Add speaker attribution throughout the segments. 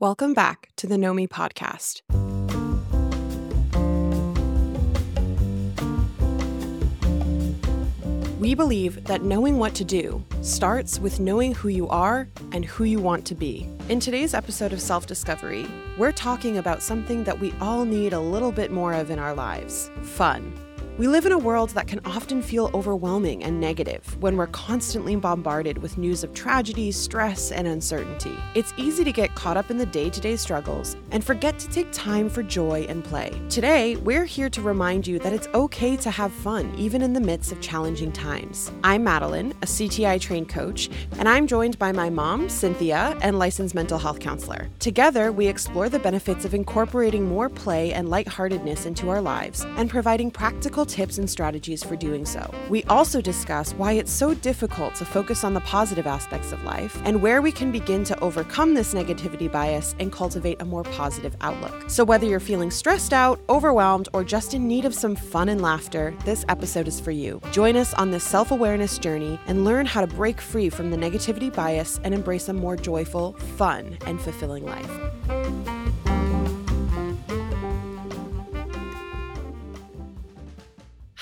Speaker 1: Welcome back to the NOMI podcast. We believe that knowing what to do starts with knowing who you are and who you want to be. In today's episode of Self Discovery, we're talking about something that we all need a little bit more of in our lives fun. We live in a world that can often feel overwhelming and negative when we're constantly bombarded with news of tragedy, stress, and uncertainty. It's easy to get caught up in the day to day struggles and forget to take time for joy and play. Today, we're here to remind you that it's okay to have fun even in the midst of challenging times. I'm Madeline, a CTI trained coach, and I'm joined by my mom, Cynthia, and licensed mental health counselor. Together, we explore the benefits of incorporating more play and lightheartedness into our lives and providing practical tips and strategies for doing so. We also discuss why it's so difficult to focus on the positive aspects of life and where we can begin to overcome this negativity bias and cultivate a more positive outlook. So, whether you're feeling stressed out, overwhelmed, or just in need of some fun and laughter, this episode is for you. Join us on this self awareness journey and learn how to break free from the negativity bias and embrace a more joyful, fun, and fulfilling life.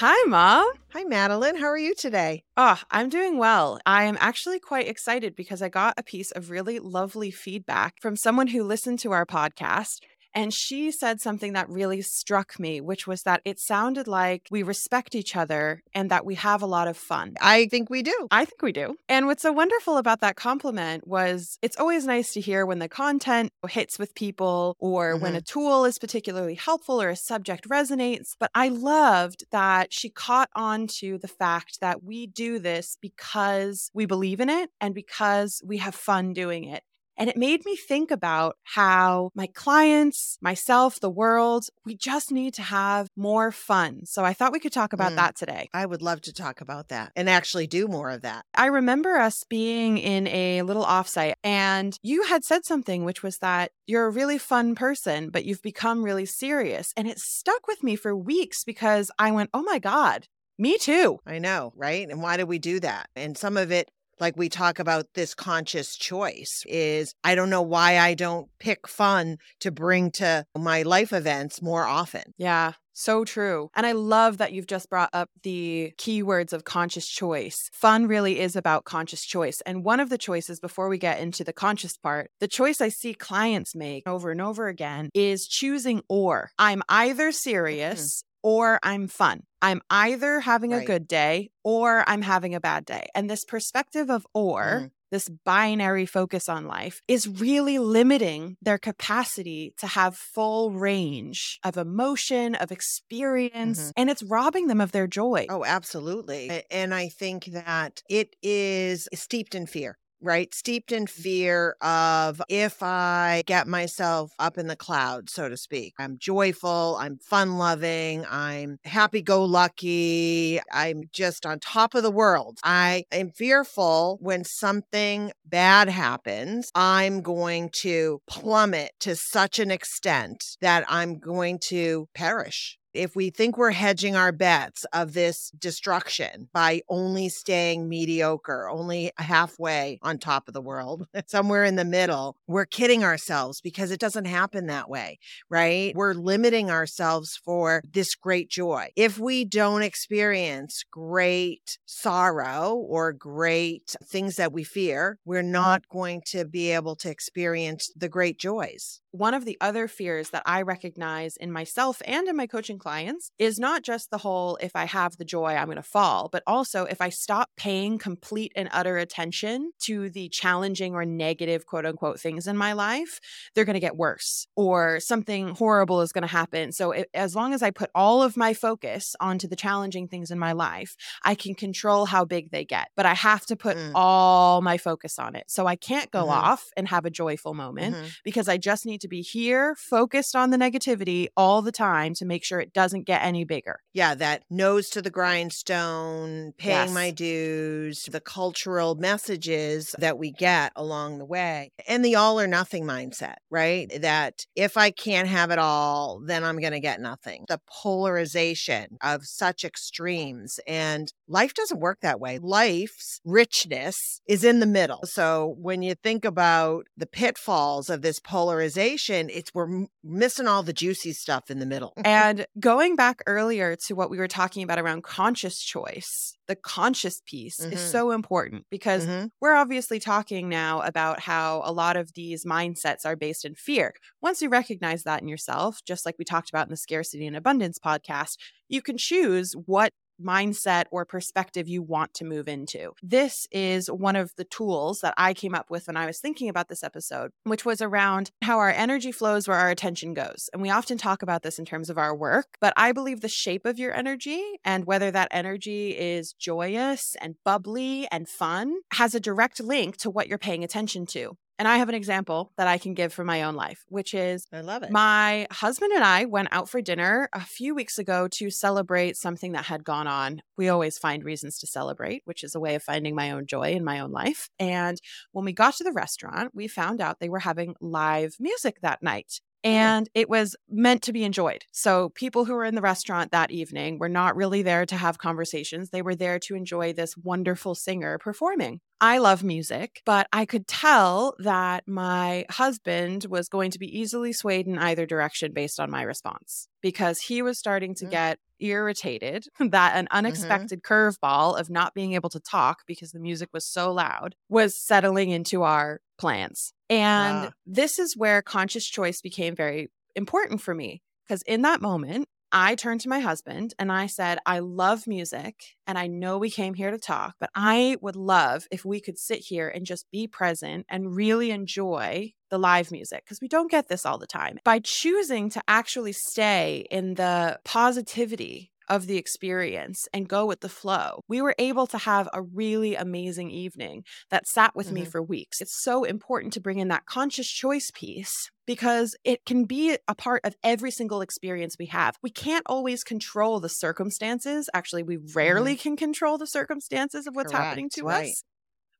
Speaker 1: Hi, Mom.
Speaker 2: Hi, Madeline. How are you today?
Speaker 1: Oh, I'm doing well. I am actually quite excited because I got a piece of really lovely feedback from someone who listened to our podcast and she said something that really struck me, which was that it sounded like we respect each other and that we have a lot of fun.
Speaker 2: I think we do.
Speaker 1: I think we do. And what's so wonderful about that compliment was it's always nice to hear when the content hits with people or mm-hmm. when a tool is particularly helpful or a subject resonates. But I loved that she caught on to the fact that we do this because we believe in it and because we have fun doing it. And it made me think about how my clients, myself, the world, we just need to have more fun. So I thought we could talk about mm, that today.
Speaker 2: I would love to talk about that and actually do more of that.
Speaker 1: I remember us being in a little offsite and you had said something, which was that you're a really fun person, but you've become really serious. And it stuck with me for weeks because I went, oh my God, me too.
Speaker 2: I know, right? And why do we do that? And some of it like we talk about this conscious choice is I don't know why I don't pick fun to bring to my life events more often.
Speaker 1: Yeah. So true. And I love that you've just brought up the keywords of conscious choice. Fun really is about conscious choice. And one of the choices, before we get into the conscious part, the choice I see clients make over and over again is choosing or. I'm either mm-hmm. serious or I'm fun. I'm either having right. a good day or I'm having a bad day. And this perspective of or, mm. this binary focus on life, is really limiting their capacity to have full range of emotion, of experience, mm-hmm. and it's robbing them of their joy.
Speaker 2: Oh, absolutely. And I think that it is steeped in fear right? Steeped in fear of if I get myself up in the clouds, so to speak. I'm joyful, I'm fun loving, I'm happy go lucky, I'm just on top of the world. I am fearful when something bad happens, I'm going to plummet to such an extent that I'm going to perish if we think we're hedging our bets of this destruction by only staying mediocre, only halfway on top of the world, somewhere in the middle, we're kidding ourselves because it doesn't happen that way, right? We're limiting ourselves for this great joy. If we don't experience great sorrow or great things that we fear, we're mm-hmm. not going to be able to experience the great joys
Speaker 1: one of the other fears that I recognize in myself and in my coaching clients is not just the whole if I have the joy, I'm going to fall, but also if I stop paying complete and utter attention to the challenging or negative quote unquote things in my life, they're going to get worse or something horrible is going to happen. So it, as long as I put all of my focus onto the challenging things in my life, I can control how big they get, but I have to put mm. all my focus on it. So I can't go mm-hmm. off and have a joyful moment mm-hmm. because I just need to to be here, focused on the negativity all the time to make sure it doesn't get any bigger.
Speaker 2: Yeah, that nose to the grindstone, paying
Speaker 1: Yes.
Speaker 2: my dues, the cultural messages that we get along the way, and the all or nothing mindset, right? That if I can't have it all, then I'm going to get nothing. The polarization of such extremes. And life doesn't work that way. Life's richness is in the middle. So when you think about the pitfalls of this polarization, it's we're missing all the juicy stuff in the middle.
Speaker 1: And going back earlier to what we were talking about around conscious choice, the conscious piece is
Speaker 2: Mhm.
Speaker 1: so important because
Speaker 2: Mhm.
Speaker 1: we're obviously talking now about how a lot of these mindsets are based in fear. Once you recognize that in yourself, just like we talked about in the scarcity and abundance podcast, you can choose what mindset or perspective you want to move into. This is one of the tools that I came up with when I was thinking about this episode, which was around how our energy flows where our attention goes. And we often talk about this in terms of our work, but I believe the shape of your energy and whether that energy is joyous and bubbly and fun has a direct link to what you're paying attention to. And I have an example that I can give from my own life, which is
Speaker 2: I love it.
Speaker 1: my husband and I went out for dinner a few weeks ago to celebrate something that had gone on. We always find reasons to celebrate, which is a way of finding my own joy in my own life. And when we got to the restaurant, we found out they were having live music that night. And it was meant to be enjoyed. So, people who were in the restaurant that evening were not really there to have conversations. They were there to enjoy this wonderful singer performing. I love music, but I could tell that my husband was going to be easily swayed in either direction based on my response because he was starting to
Speaker 2: Mm.
Speaker 1: get irritated that an unexpected curveball of not being able to talk because the music was so loud was settling into our plans. And this is where conscious choice became very important for me because in that moment, I turned to my husband and I said, I love music and I know we came here to talk, but I would love if we could sit here and just be present and really enjoy the live music because we don't get this all the time. By choosing to actually stay in the positivity of the experience and go with the flow, we were able to have a really amazing evening that sat with me
Speaker 2: Mhm.
Speaker 1: for weeks. It's so important to bring in that conscious choice piece because it can be a part of every single experience we have. We can't always control the circumstances. Actually, we rarely can control the circumstances of what's happening to
Speaker 2: right.
Speaker 1: us,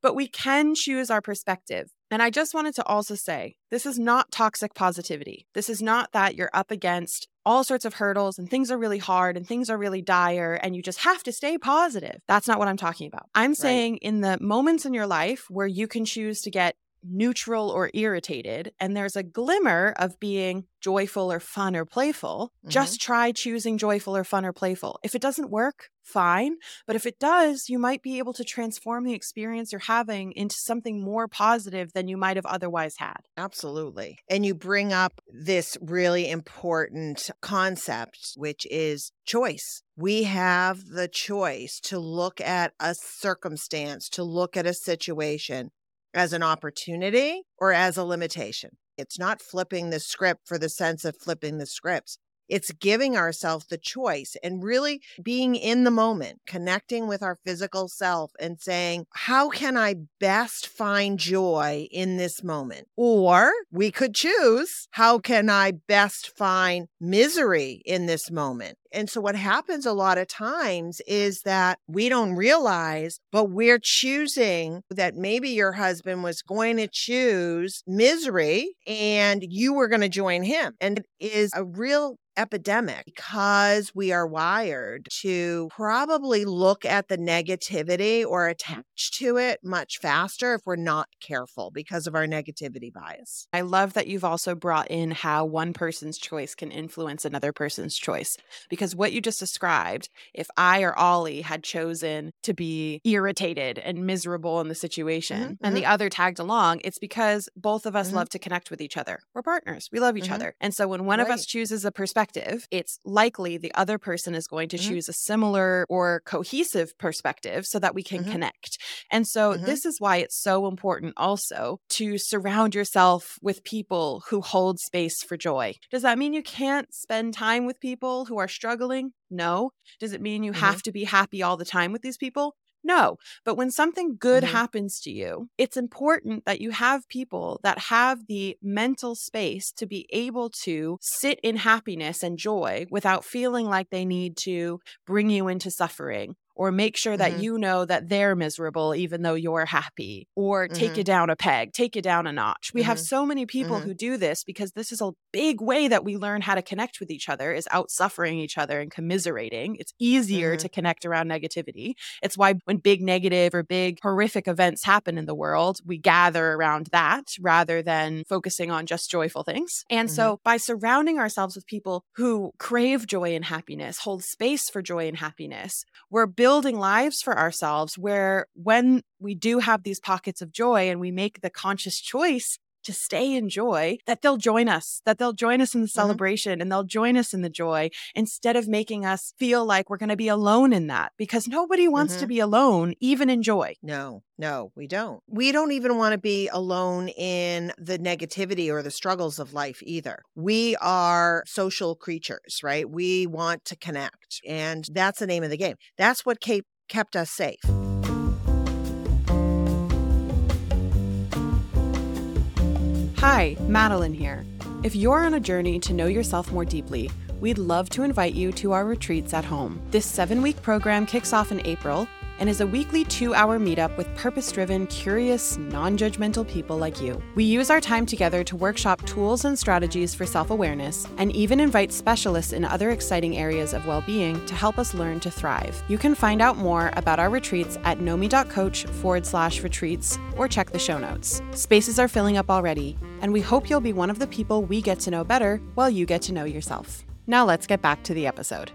Speaker 1: but we can choose our perspective. And I just wanted to also say this is not toxic positivity. This is not that you're up against all sorts of hurdles and things are really hard and things are really dire and you just have to stay positive. That's not what I'm talking about. I'm saying in the moments in your life where you can choose to get neutral or irritated and there's a glimmer of being joyful or fun or playful, just mm-hmm. try choosing joyful or fun or playful. If it doesn't work, fine. But if it does, you might be able to transform the experience you're having into something more positive than you might have otherwise had.
Speaker 2: Absolutely. And you bring up this really important concept, which is choice. We have the choice to look at a circumstance, to look at a situation as an opportunity or as a limitation. It's not flipping the script for the sense of flipping the scripts. It's giving ourselves the choice and really being in the moment, connecting with our physical self and saying, How can I best find joy in this moment? Or we could choose, How can I best find misery in this moment? And so, what happens a lot of times is that we don't realize, but we're choosing that maybe your husband was going to choose misery and you were going to join him. And it is a real epidemic because we are wired to probably look at the negativity or attach to it much faster if we're not careful because of our negativity bias.
Speaker 1: I love that you've also brought in how one person's choice can influence another person's choice. Because what you just described, if I or Ollie had chosen to be irritated and miserable in the situation
Speaker 2: Mhm,
Speaker 1: and the other tagged along, it's because both of us
Speaker 2: Mhm.
Speaker 1: love to connect with each other. We're partners, we love each
Speaker 2: Mhm.
Speaker 1: other. And so when one of us chooses a perspective, it's likely the other person is going to
Speaker 2: Mhm.
Speaker 1: choose a similar or cohesive perspective so that we can
Speaker 2: Mhm.
Speaker 1: connect. And so, this is why it's so important also to surround yourself with people who hold space for joy. Does that mean you can't spend time with people who are struggling? No. Does it mean you
Speaker 2: Mhm.
Speaker 1: have to be happy all the time with these people? No. But when something good
Speaker 2: Mhm.
Speaker 1: happens to you, it's important that you have people that have the mental space to be able to sit in happiness and joy without feeling like they need to bring you into suffering or make sure that
Speaker 2: Mhm.
Speaker 1: you know that they're miserable even though you're happy or take
Speaker 2: Mhm.
Speaker 1: you down a peg, take you down a notch. We have
Speaker 2: Mhm.
Speaker 1: so many people
Speaker 2: Mhm.
Speaker 1: who do this because this is a big way that we learn how to connect with each other is out suffering each other and commiserating. It's easier
Speaker 2: Mhm.
Speaker 1: to connect around negativity. It's why when big negative or big horrific events happen in the world, we gather around that rather than focusing on just joyful things. And so by surrounding ourselves with people who crave joy and happiness, hold space for joy and happiness, we're building lives for ourselves where when we do have these pockets of joy and we make the conscious choice to stay in joy, that they'll join us, that they'll join us in the celebration and they'll join us in the joy instead of making us feel like we're going to be alone in that because nobody wants to
Speaker 2: Mhm.
Speaker 1: be alone, even in joy.
Speaker 2: No, no, we don't. We don't even want to be alone in the negativity or the struggles of life either. We are social creatures, right? We want to connect. And that's the name of the game. That's what kept us safe.
Speaker 1: Hi, Madeline here. If you're on a journey to know yourself more deeply, we'd love to invite you to our retreats at home. This seven week program kicks off in April and is a weekly two hour meetup with purpose driven, curious, non judgmental people like you. We use our time together to workshop tools and strategies for self awareness and even invite specialists in other exciting areas of well being to help us learn to thrive. You can find out more about our retreats at nomi.coach forward slash retreats or check the show notes. Spaces are filling up already, and we hope you'll be one of the people we get to know better while you get to know yourself. Now let's get back to the episode.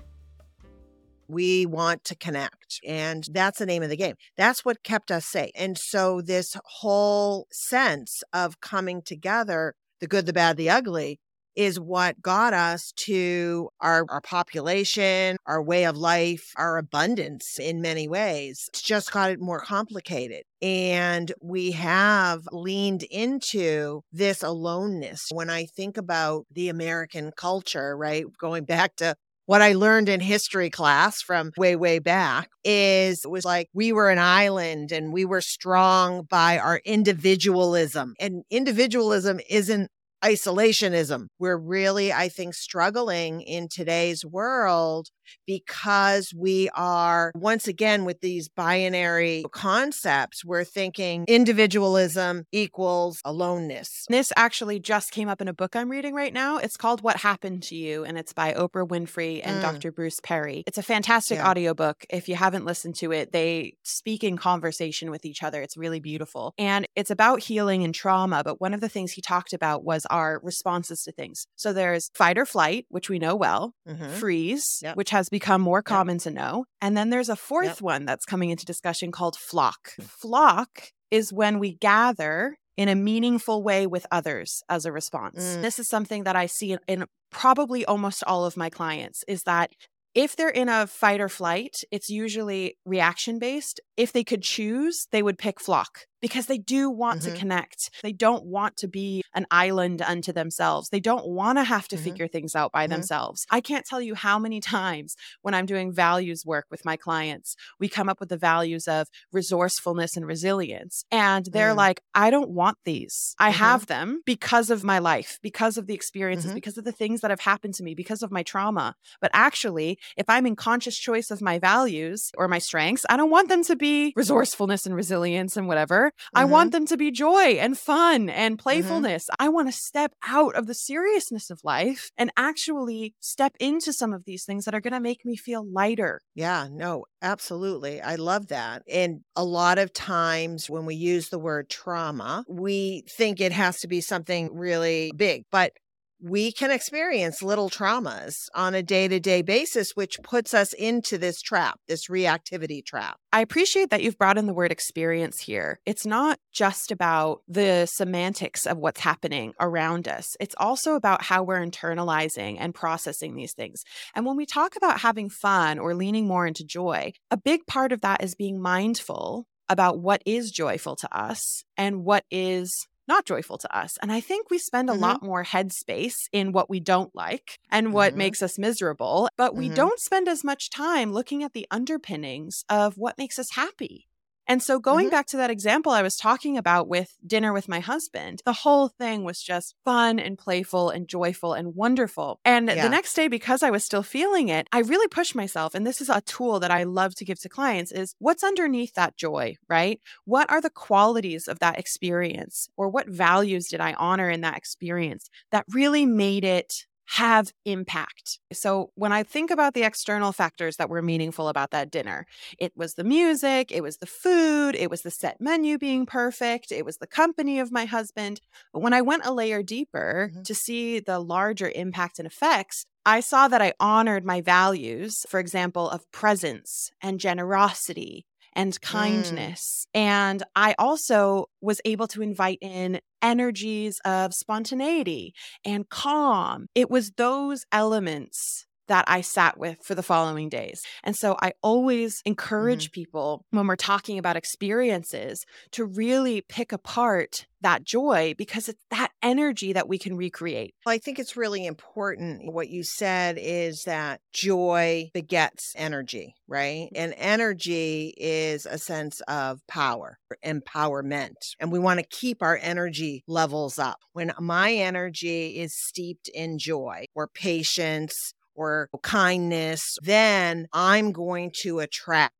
Speaker 2: We want to connect. And that's the name of the game. That's what kept us safe. And so, this whole sense of coming together, the good, the bad, the ugly, is what got us to our, our population, our way of life, our abundance in many ways. It's just got it more complicated. And we have leaned into this aloneness. When I think about the American culture, right, going back to what I learned in history class from way, way back is was like we were an island and we were strong by our individualism. And individualism isn't isolationism. We're really, I think, struggling in today's world because we are, once again, with these binary concepts, we're thinking individualism equals aloneness.
Speaker 1: This actually just came up in a book I'm reading right now. It's called What Happened to You, and it's by Oprah Winfrey and
Speaker 2: Mm.
Speaker 1: Dr. Bruce Perry. It's a fantastic
Speaker 2: Yeah.
Speaker 1: audiobook. If you haven't listened to it, they speak in conversation with each other. It's really beautiful. And it's about healing and trauma. But one of the things he talked about was our responses to things. So there's fight or flight, which we know well,
Speaker 2: Mhm.
Speaker 1: freeze,
Speaker 2: Yep.
Speaker 1: which has become more common to know. And then there's a fourth
Speaker 2: Yep.
Speaker 1: one that's coming into discussion called flock. Flock is when we gather in a meaningful way with others as a response.
Speaker 2: Mm.
Speaker 1: This is something that I see in, in probably almost all of my clients is that if they're in a fight or flight, it's usually reaction based. If they could choose, they would pick flock because they do want to
Speaker 2: Mhm.
Speaker 1: connect. They don't want to be an island unto themselves. They don't want to have to
Speaker 2: Mhm.
Speaker 1: figure things out by
Speaker 2: Mhm.
Speaker 1: themselves. I can't tell you how many times when I'm doing values work with my clients, we come up with the values of resourcefulness and resilience. And they're
Speaker 2: Mm.
Speaker 1: like, I don't want these. I
Speaker 2: Mhm.
Speaker 1: have them because of my life, because of the experiences,
Speaker 2: Mhm.
Speaker 1: because of the things that have happened to me, because of my trauma. But actually, if I'm in conscious choice of my values or my strengths, I don't want them to be resourcefulness and resilience and whatever. I
Speaker 2: Mhm.
Speaker 1: want them to be joy and fun and playfulness. I want to step out of the seriousness of life and actually step into some of these things that are going to make me feel lighter.
Speaker 2: Yeah, no, absolutely. I love that. And a lot of times when we use the word trauma, we think it has to be something really big, but we can experience little traumas on a day to day basis, which puts us into this trap, this reactivity trap.
Speaker 1: I appreciate that you've brought in the word experience here. It's not just about the semantics of what's happening around us, it's also about how we're internalizing and processing these things. And when we talk about having fun or leaning more into joy, a big part of that is being mindful about what is joyful to us and what is not joyful to us. And I think we spend a
Speaker 2: Mhm.
Speaker 1: lot more headspace in what we don't like and what
Speaker 2: Mhm.
Speaker 1: makes us miserable, but we
Speaker 2: Mhm.
Speaker 1: don't spend as much time looking at the underpinnings of what makes us happy. And so, going
Speaker 2: Mhm.
Speaker 1: back to that example I was talking about with dinner with my husband, the whole thing was just fun and playful and joyful and wonderful. And
Speaker 2: Yeah.
Speaker 1: the next day, because I was still feeling it, I really pushed myself. And this is a tool that I love to give to clients is what's underneath that joy, right? What are the qualities of that experience? Or what values did I honor in that experience that really made it have impact. So when I think about the external factors that were meaningful about that dinner, it was the music, it was the food, it was the set menu being perfect, it was the company of my husband. But when I went a layer deeper
Speaker 2: Mhm.
Speaker 1: to see the larger impact and effects, I saw that I honored my values, for example, of presence and generosity and mm. kindness. And I also was able to invite in energies of spontaneity and calm. It was those elements that I sat with for the following days. And so I always mm-hmm. encourage people when we're talking about experiences to really pick apart that joy because it's that energy that we can recreate.
Speaker 2: Well, I think it's really important. What you said is that joy begets energy, right? Mm-hmm. And energy is a sense of power, empowerment. And we want to keep our energy levels up. When my energy is steeped in joy or patience or kindness, then I'm going to attract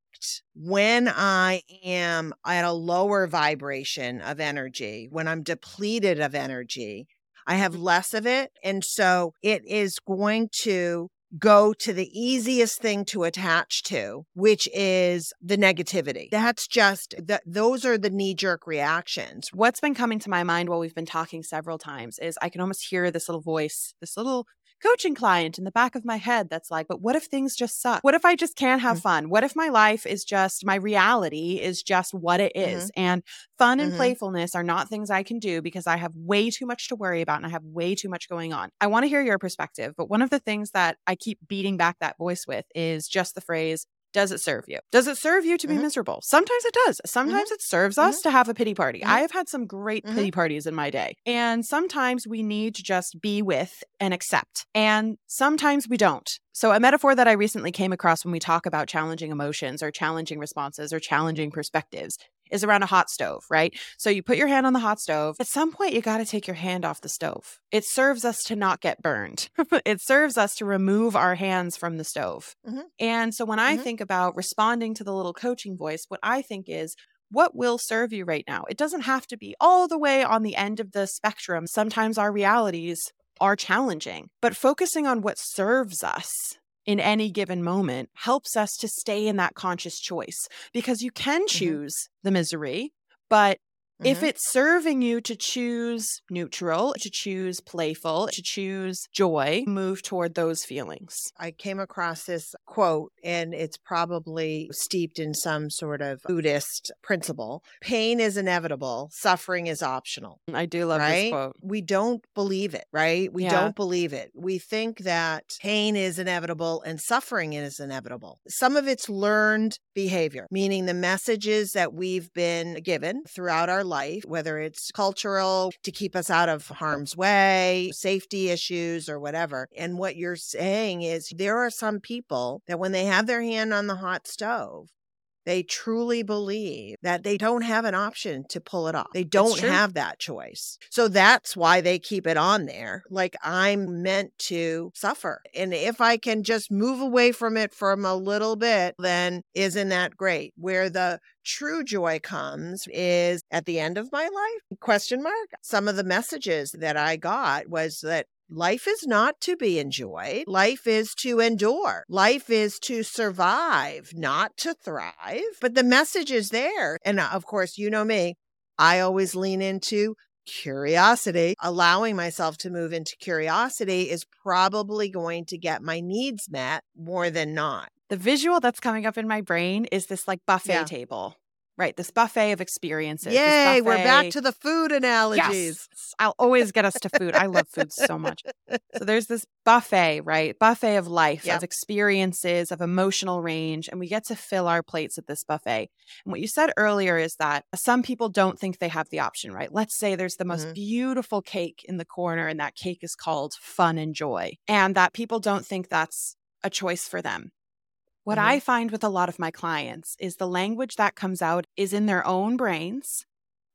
Speaker 2: when I am at a lower vibration of energy, when I'm depleted of energy, I have mm-hmm. less of it. And so it is going to go to the easiest thing to attach to, which is the negativity. That's just that those are the knee jerk reactions.
Speaker 1: What's been coming to my mind while we've been talking several times is I can almost hear this little voice, this little coaching client in the back of my head that's like, but what if things just suck? What if I just can't have
Speaker 2: Mm.
Speaker 1: fun? What if my life is just my reality is just what it is?
Speaker 2: Mhm.
Speaker 1: And fun and
Speaker 2: Mhm.
Speaker 1: playfulness are not things I can do because I have way too much to worry about and I have way too much going on. I want to hear your perspective, but one of the things that I keep beating back that voice with is just the phrase, does it serve you? Does it serve you to be
Speaker 2: Mhm.
Speaker 1: miserable? Sometimes it does. Sometimes it serves us to have a pity party.
Speaker 2: Mhm.
Speaker 1: I have had some great
Speaker 2: Mhm.
Speaker 1: pity parties in my day. And sometimes we need to just be with and accept. And sometimes we don't. So, a metaphor that I recently came across when we talk about challenging emotions or challenging responses or challenging perspectives is around a hot stove, right? So, you put your hand on the hot stove. At some point, you got to take your hand off the stove. It serves us to not get burned, it serves us to remove our hands from the stove.
Speaker 2: Mhm.
Speaker 1: And so, when I
Speaker 2: Mhm.
Speaker 1: think about responding to the little coaching voice, what I think is, what will serve you right now? It doesn't have to be all the way on the end of the spectrum. Sometimes our realities are challenging, but focusing on what serves us in any given moment helps us to stay in that conscious choice because you can mm-hmm. choose the misery, but if
Speaker 2: Mhm.
Speaker 1: it's serving you to choose neutral, to choose playful, to choose joy, move toward those feelings.
Speaker 2: I came across this quote, and it's probably steeped in some sort of Buddhist principle. Pain is inevitable, suffering is optional.
Speaker 1: I do love this quote.
Speaker 2: We don't believe it, right? We
Speaker 1: Yeah.
Speaker 2: don't believe it. We think that pain is inevitable and suffering is inevitable. Some of it's learned behavior, meaning the messages that we've been given throughout our life, whether it's cultural to keep us out of harm's way, safety issues, or whatever. And what you're saying is there are some people that when they have their hand on the hot stove, they truly believe that they don't have an option to pull it off. They don't have that choice. So that's why they keep it on there. Like I'm meant to suffer. And if I can just move away from it from a little bit, then isn't that great? Where the true joy comes is at the end of my life? Question mark. Some of the messages that I got was that Life is not to be enjoyed. Life is to endure. Life is to survive, not to thrive. But the message is there. And uh, of course, you know me, I always lean into curiosity. Allowing myself to move into curiosity is probably going to get my needs met more than not.
Speaker 1: The visual that's coming up in my brain is this like buffet
Speaker 2: Yeah.
Speaker 1: table. Right? This buffet of experiences.
Speaker 2: Yay, we're back to the food analogies.
Speaker 1: Yes, I'll always get us to food. I love food so much. So there's this buffet, right? Buffet of life, yep. of experiences, of emotional range, and we get to fill our plates at this buffet. And what you said earlier is that some people don't think they have the option, right? Let's say there's the most mm-hmm. beautiful cake in the corner, and that cake is called fun and joy, and that people don't think that's a choice for them. What mm-hmm. I find with a lot of my clients is the language that comes out is in their own brains,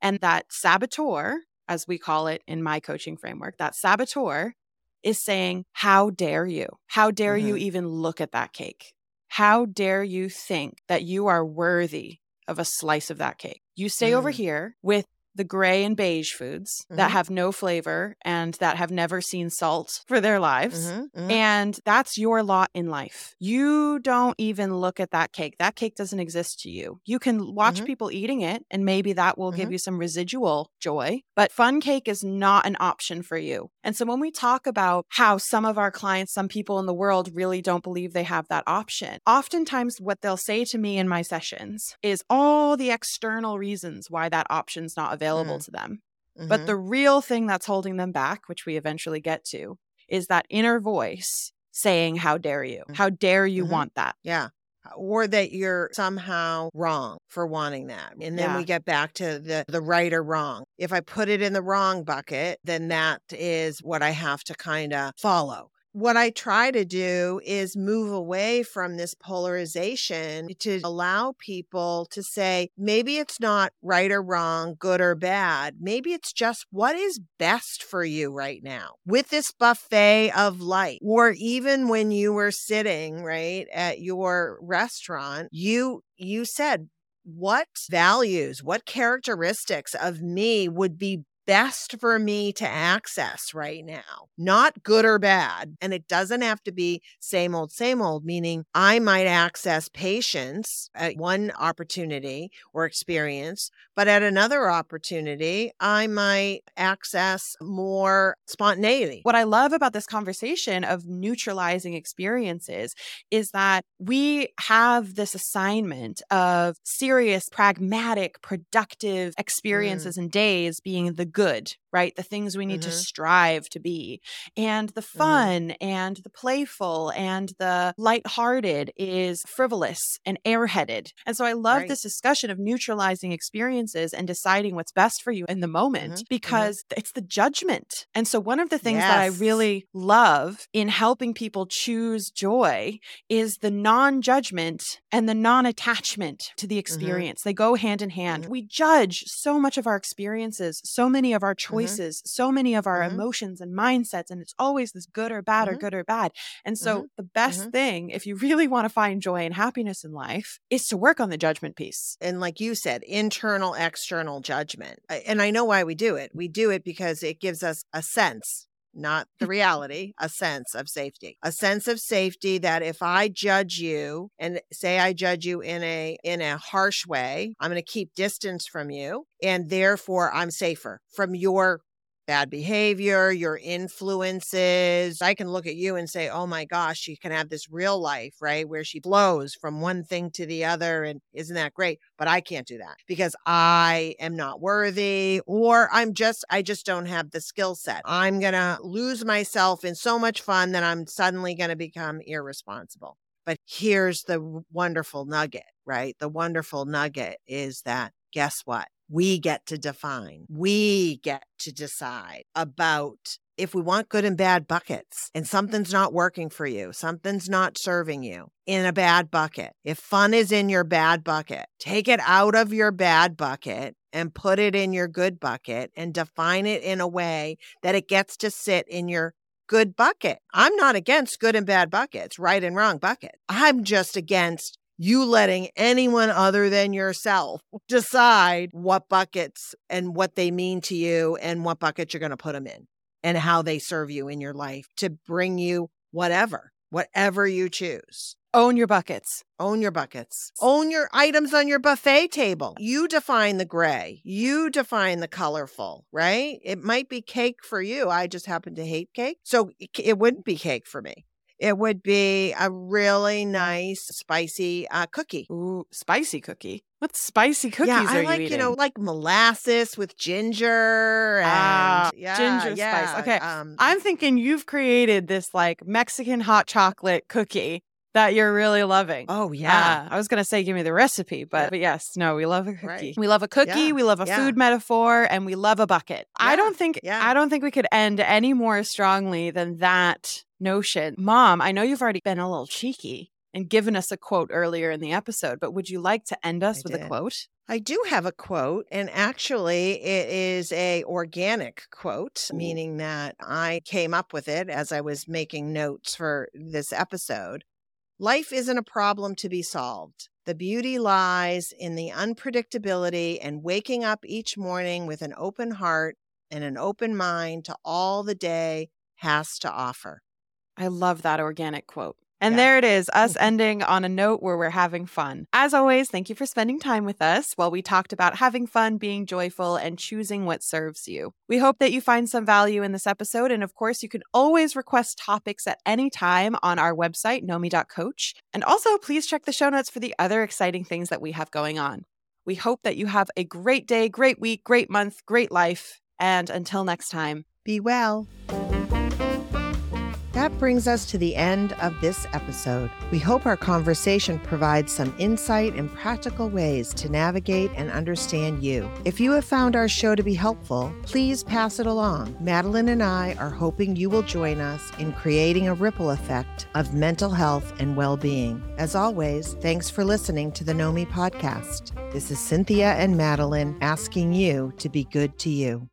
Speaker 1: and that saboteur, as we call it in my coaching framework, that saboteur is saying, How dare you? How dare mm-hmm. you even look at that cake? How dare you think that you are worthy of a slice of that cake? You stay mm. over here with the gray and beige foods mm-hmm. that have no flavor and that have never seen salt for their lives. Mm-hmm, mm-hmm. And that's your lot in life. You don't even look at that cake. That cake doesn't exist to you. You can watch mm-hmm. people eating it, and maybe that will give mm-hmm. you some residual joy. But fun cake is not an option for you. And so when we talk about how some of our clients, some people in the world really don't believe they have that option, oftentimes what they'll say to me in my sessions is all the external reasons why that option's not available mm. to them. Mm-hmm. But the real thing that's holding them back, which we eventually get to, is that inner voice saying, How dare you? Mm. How dare you mm-hmm. want that?
Speaker 2: Yeah. Or that you're somehow wrong for wanting that. And then yeah. we get back to the, the right or wrong. If I put it in the wrong bucket, then that is what I have to kind of follow what I try to do is move away from this polarization to allow people to say, maybe it's not right or wrong, good or bad. Maybe it's just what is best for you right now with this buffet of light. Or even when you were sitting, right, at your restaurant, you you said what values, what characteristics of me would be best for me to access right now, not good or bad. And it doesn't have to be same old, same old, meaning I might access patience at one opportunity or experience, but at another opportunity, I might access more spontaneity.
Speaker 1: What I love about this conversation of neutralizing experiences is that we have this assignment of serious, pragmatic, productive mm. experiences mm. and days being the good, right? The things we need mm-hmm. to strive to be. And the mm-hmm. fun mm-hmm. and the playful and the lighthearted is frivolous and airheaded. And so I love right. this discussion of neutralizing experiences and deciding what's best for you in the moment mm-hmm. mm-hmm. because it's the judgment. And so one of the things yes. that I really love in helping people choose joy is the non judgment and the non attachment to the mm-hmm. experience. They go hand in hand. We judge so much of our experiences, so many many of our mm-hmm. choices, mm-hmm. so many of our mm-hmm. emotions and mindsets, and it's always this good or bad mm-hmm. or good or bad. And so, mm-hmm. the best mm-hmm. thing, if you really want to find joy and happiness in life, is to work on the judgment piece.
Speaker 2: And like you said, internal, external judgment. And I know why we do it. We do it because it gives us a sense not the reality, a sense of safety. A sense of safety that if I judge you and say I judge you in a in a harsh way, I'm going to keep distance from you and therefore I'm safer from your bad behavior, your influences. I can look at you and say, oh my gosh, she can have this real life, right? Where she flows from one thing to the other. And isn't that great? But I can't do that because I am not worthy or I'm just, I just don't have the skill set. I'm going to lose myself in so much fun that I'm suddenly going to become irresponsible. But here's the wonderful nugget, right? The wonderful nugget is that guess what? We get to define. We get to decide about if we want good and bad buckets and something's not working for you, something's not serving you in a bad bucket. If fun is in your bad bucket, take it out of your bad bucket and put it in your good bucket and define it in a way that it gets to sit in your good bucket. I'm not against good and bad buckets, right and wrong bucket. I'm just against you letting anyone other than yourself decide what buckets and what they mean to you and what buckets you're going to put them in and how they serve you in your life to bring you whatever, whatever you choose.
Speaker 1: Own your buckets.
Speaker 2: Own your buckets. Own your items on your buffet table. You define the gray. You define the colorful, right? It might be cake for you. I just happen to hate cake. So it wouldn't be cake for me It would be a really nice spicy uh, cookie.
Speaker 1: Ooh, spicy cookie. What spicy cookies
Speaker 2: yeah,
Speaker 1: are
Speaker 2: I like
Speaker 1: you
Speaker 2: you, know like molasses with ginger and
Speaker 1: Ah,
Speaker 2: yeah,
Speaker 1: ginger spice. Okay,
Speaker 2: Um,
Speaker 1: I'm thinking you've created this like Mexican hot chocolate cookie that you're really loving.
Speaker 2: oh yeah,
Speaker 1: Ah, I was gonna say give me the recipe, but, but yes, no, we love a cookie.
Speaker 2: Right.
Speaker 1: We love a cookie,
Speaker 2: Yeah,
Speaker 1: we love a
Speaker 2: yeah.
Speaker 1: food metaphor, and we love a bucket. I don't think
Speaker 2: yeah.
Speaker 1: I don't think we could end any more strongly than that notion. Mom, I know you've already been a little cheeky and given us a quote earlier in the episode, but would you like to end us
Speaker 2: I
Speaker 1: with a quote?
Speaker 2: I do have a quote, and actually, it is a organic quote,
Speaker 1: Ooh.
Speaker 2: meaning that I came up with it as I was making notes for this episode. Life isn't a problem to be solved. The beauty lies in the unpredictability and waking up each morning with an open heart and an open mind to all the day has to offer.
Speaker 1: I love that organic quote. And
Speaker 2: Yeah.
Speaker 1: there it is, us ending on a note where we're having fun. As always, thank you for spending time with us while we talked about having fun, being joyful, and choosing what serves you. We hope that you find some value in this episode. And of course, you can always request topics at any time on our website, nomi.coach. And also, please check the show notes for the other exciting things that we have going on. We hope that you have a great day, great week, great month, great life. And until next time,
Speaker 2: Be well. That brings us to the end of this episode. We hope our conversation provides some insight and practical ways to navigate and understand you. If you have found our show to be helpful, please pass it along. Madeline and I are hoping you will join us in creating a ripple effect of mental health and well being. As always, thanks for listening to the Nomi podcast. This is Cynthia and Madeline asking you to be good to you.